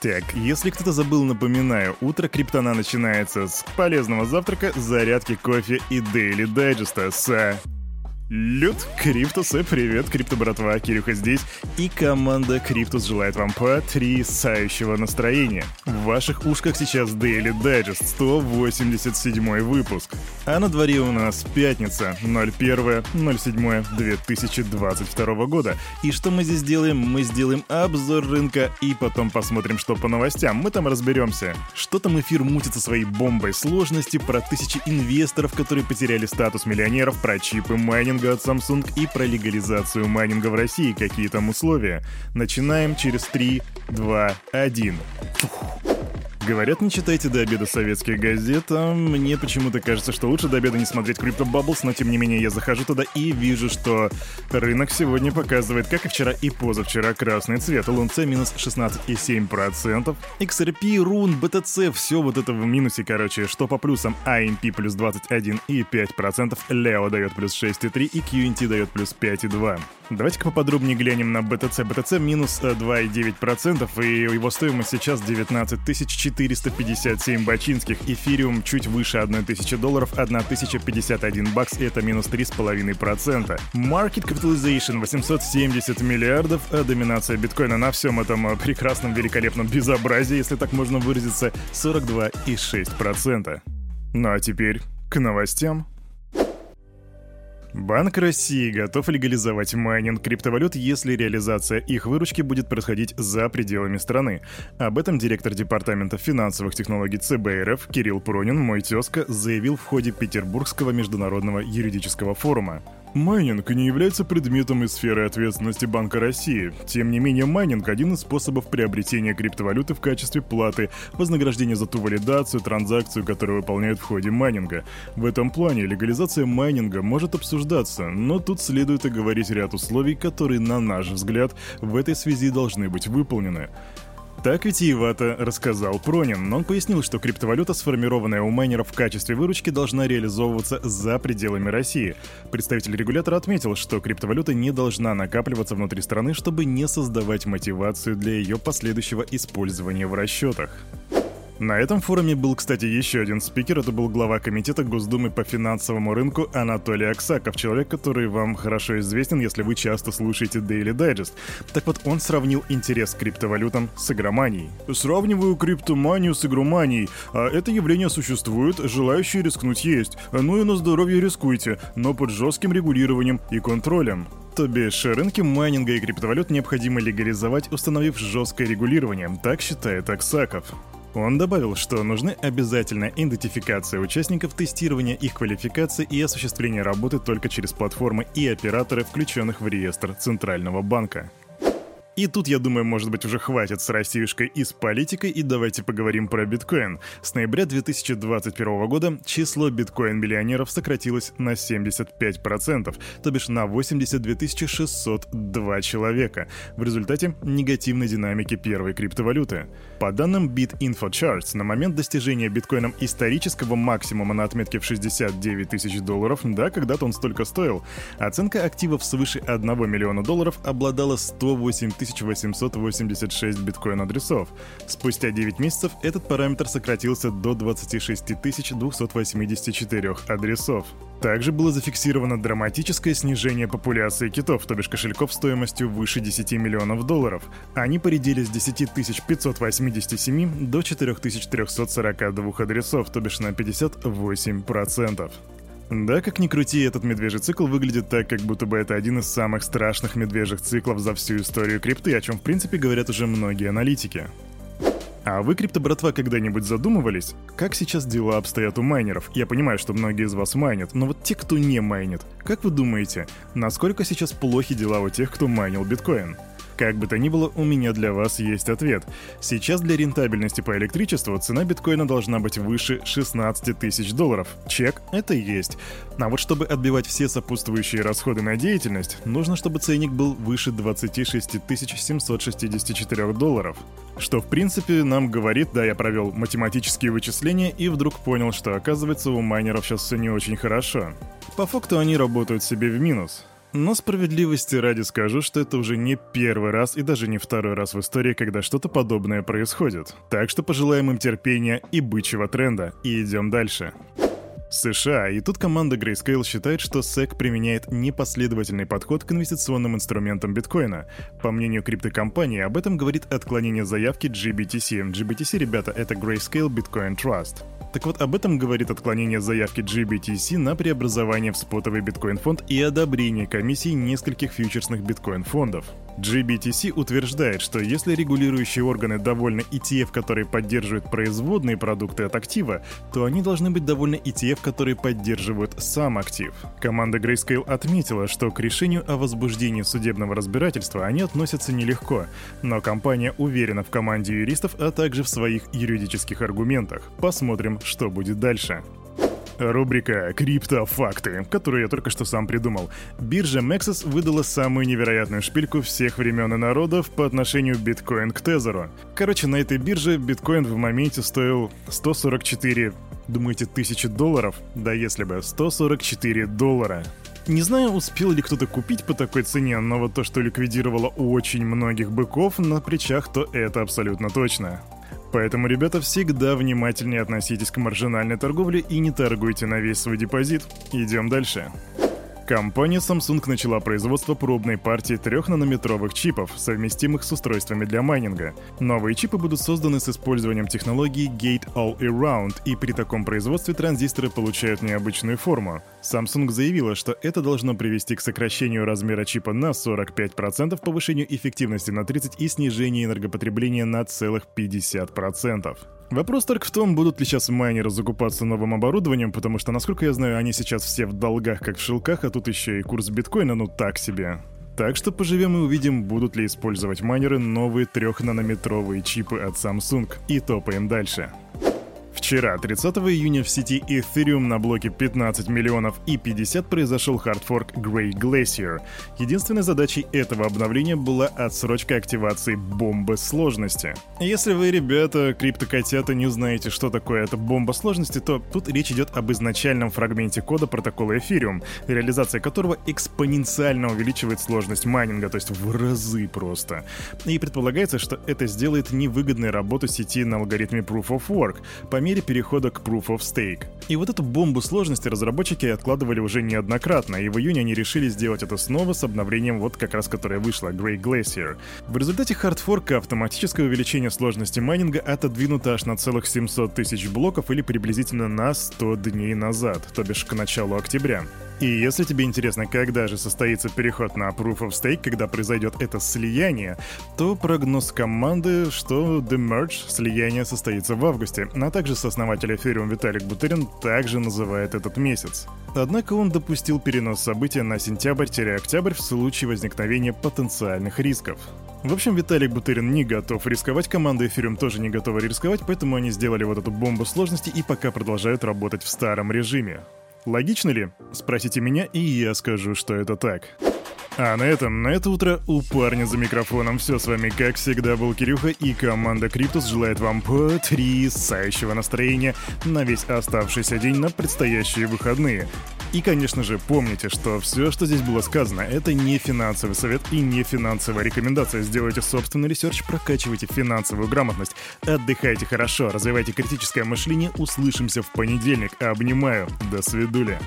Так, если кто-то забыл, напоминаю, утро криптона начинается с полезного завтрака, зарядки кофе и daily дайджеста с Люд, Криптусы, привет, Крипто братва, Кирюха здесь, и команда Криптус желает вам потрясающего настроения. В ваших ушках сейчас Daily Digest, 187 выпуск. А на дворе у нас пятница, 01.07.2022 года. И что мы здесь делаем? Мы сделаем обзор рынка и потом посмотрим, что по новостям. Мы там разберемся. Что там эфир мутится своей бомбой сложности, про тысячи инвесторов, которые потеряли статус миллионеров, про чипы майнинг, майнинга от Samsung и про легализацию майнинга в России, какие там условия. Начинаем через 3, 2, 1. Фух. Говорят, не читайте до обеда советские газеты. А мне почему-то кажется, что лучше до обеда не смотреть Crypto Bubbles, но тем не менее я захожу туда и вижу, что рынок сегодня показывает, как и вчера и позавчера, красный цвет. LNC минус 16,7%. XRP, RUN, BTC, все вот это в минусе, короче. Что по плюсам? AMP плюс 21,5%, Leo дает плюс 6,3% и QNT дает плюс 5,2%. Давайте-ка поподробнее глянем на BTC. BTC минус 2,9%, э, и его стоимость сейчас 19 457 бачинских. Эфириум чуть выше 1000 долларов, 1051 бакс, это минус 3,5%. Market Capitalization 870 миллиардов, а доминация биткоина на всем этом э, прекрасном, великолепном безобразии, если так можно выразиться, 42,6%. Ну а теперь к новостям. Банк России готов легализовать майнинг криптовалют, если реализация их выручки будет происходить за пределами страны. Об этом директор Департамента финансовых технологий ЦБ РФ Кирилл Пронин, мой тезка, заявил в ходе Петербургского международного юридического форума. Майнинг не является предметом из сферы ответственности Банка России. Тем не менее, майнинг – один из способов приобретения криптовалюты в качестве платы, вознаграждения за ту валидацию, транзакцию, которую выполняют в ходе майнинга. В этом плане легализация майнинга может обсуждаться, но тут следует оговорить ряд условий, которые, на наш взгляд, в этой связи должны быть выполнены. Так витиевато рассказал Пронин, но он пояснил, что криптовалюта, сформированная у майнеров в качестве выручки, должна реализовываться за пределами России. Представитель регулятора отметил, что криптовалюта не должна накапливаться внутри страны, чтобы не создавать мотивацию для ее последующего использования в расчетах. На этом форуме был, кстати, еще один спикер. Это был глава комитета Госдумы по финансовому рынку Анатолий Аксаков, человек, который вам хорошо известен, если вы часто слушаете Daily Digest. Так вот, он сравнил интерес к криптовалютам с игроманией. Сравниваю криптоманию с игроманией. А это явление существует, желающие рискнуть есть. Ну и на здоровье рискуйте, но под жестким регулированием и контролем. То бишь, рынки майнинга и криптовалют необходимо легализовать, установив жесткое регулирование, так считает Аксаков. Он добавил, что нужны обязательная идентификация участников, тестирования их квалификации и осуществление работы только через платформы и операторы, включенных в реестр Центрального банка. И тут, я думаю, может быть, уже хватит с Россиюшкой и с политикой, и давайте поговорим про биткоин. С ноября 2021 года число биткоин-миллионеров сократилось на 75%, то бишь на 82 602 человека, в результате негативной динамики первой криптовалюты. По данным BitInfoCharts, на момент достижения биткоином исторического максимума на отметке в 69 тысяч долларов, да, когда-то он столько стоил, оценка активов свыше 1 миллиона долларов обладала 108 тысяч 1886 биткоин-адресов. Спустя 9 месяцев этот параметр сократился до 26 284 адресов. Также было зафиксировано драматическое снижение популяции китов, то бишь кошельков стоимостью выше 10 миллионов долларов. Они поредели с 10 587 до 4 342 адресов, то бишь на 58%. Да, как ни крути, этот медвежий цикл выглядит так, как будто бы это один из самых страшных медвежьих циклов за всю историю крипты, о чем в принципе говорят уже многие аналитики. А вы, крипто-братва, когда-нибудь задумывались, как сейчас дела обстоят у майнеров? Я понимаю, что многие из вас майнят, но вот те, кто не майнит, как вы думаете, насколько сейчас плохи дела у тех, кто майнил биткоин? Как бы то ни было, у меня для вас есть ответ. Сейчас для рентабельности по электричеству цена биткоина должна быть выше 16 тысяч долларов. Чек — это есть. А вот чтобы отбивать все сопутствующие расходы на деятельность, нужно, чтобы ценник был выше 26 764 долларов. Что, в принципе, нам говорит, да, я провел математические вычисления и вдруг понял, что, оказывается, у майнеров сейчас все не очень хорошо. По факту они работают себе в минус. Но справедливости ради скажу, что это уже не первый раз и даже не второй раз в истории, когда что-то подобное происходит. Так что пожелаем им терпения и бычьего тренда, и идем дальше. США, и тут команда Grayscale считает, что SEC применяет непоследовательный подход к инвестиционным инструментам биткоина. По мнению криптокомпании, об этом говорит отклонение заявки GBTC. GBTC, ребята, это Grayscale Bitcoin Trust. Так вот, об этом говорит отклонение заявки GBTC на преобразование в спотовый биткоин-фонд и одобрение комиссии нескольких фьючерсных биткоин-фондов. GBTC утверждает, что если регулирующие органы довольны ETF, которые поддерживают производные продукты от актива, то они должны быть довольны ETF, которые поддерживают сам актив. Команда Grayscale отметила, что к решению о возбуждении судебного разбирательства они относятся нелегко, но компания уверена в команде юристов, а также в своих юридических аргументах. Посмотрим, что будет дальше. Рубрика «Криптофакты», которую я только что сам придумал. Биржа Mexus выдала самую невероятную шпильку всех времен и народов по отношению биткоин к Тезеру. Короче, на этой бирже биткоин в моменте стоил 144, думаете, тысячи долларов? Да если бы, 144 доллара. Не знаю, успел ли кто-то купить по такой цене, но вот то, что ликвидировало очень многих быков на плечах, то это абсолютно точно. Поэтому, ребята, всегда внимательнее относитесь к маржинальной торговле и не торгуйте на весь свой депозит. Идем дальше. Компания Samsung начала производство пробной партии 3-нанометровых чипов, совместимых с устройствами для майнинга. Новые чипы будут созданы с использованием технологии Gate All Around, и при таком производстве транзисторы получают необычную форму. Samsung заявила, что это должно привести к сокращению размера чипа на 45%, повышению эффективности на 30% и снижению энергопотребления на целых 50%. Вопрос только в том, будут ли сейчас майнеры закупаться новым оборудованием, потому что, насколько я знаю, они сейчас все в долгах, как в шелках, а тут еще и курс биткоина, ну так себе. Так что поживем и увидим, будут ли использовать майнеры новые трехнанометровые чипы от Samsung. И топаем дальше. Вчера, 30 июня, в сети Ethereum на блоке 15 миллионов и 50 произошел хардфорк Grey Glacier. Единственной задачей этого обновления была отсрочка активации бомбы сложности. Если вы, ребята, криптокотята, не знаете, что такое эта бомба сложности, то тут речь идет об изначальном фрагменте кода протокола Ethereum, реализация которого экспоненциально увеличивает сложность майнинга, то есть в разы просто. И предполагается, что это сделает невыгодной работу сети на алгоритме Proof of Work, по мере перехода к Proof of Stake. И вот эту бомбу сложности разработчики откладывали уже неоднократно, и в июне они решили сделать это снова с обновлением вот как раз которое вышло, Grey Glacier. В результате хардфорка автоматическое увеличение сложности майнинга отодвинуто аж на целых 700 тысяч блоков или приблизительно на 100 дней назад, то бишь к началу октября. И если тебе интересно, когда же состоится переход на Proof of Stake, когда произойдет это слияние, то прогноз команды, что The Merge, слияние состоится в августе, а также сооснователь Ethereum Виталик Бутерин также называет этот месяц. Однако он допустил перенос события на сентябрь-октябрь в случае возникновения потенциальных рисков. В общем, Виталик Бутерин не готов рисковать, команда Ethereum тоже не готова рисковать, поэтому они сделали вот эту бомбу сложности и пока продолжают работать в старом режиме. Логично ли? Спросите меня, и я скажу, что это так. А на этом, на это утро у парня за микрофоном все с вами, как всегда, был Кирюха, и команда Криптус желает вам потрясающего настроения на весь оставшийся день на предстоящие выходные. И, конечно же, помните, что все, что здесь было сказано, это не финансовый совет и не финансовая рекомендация. Сделайте собственный research, прокачивайте финансовую грамотность, отдыхайте хорошо, развивайте критическое мышление. Услышимся в понедельник. Обнимаю. До свидули.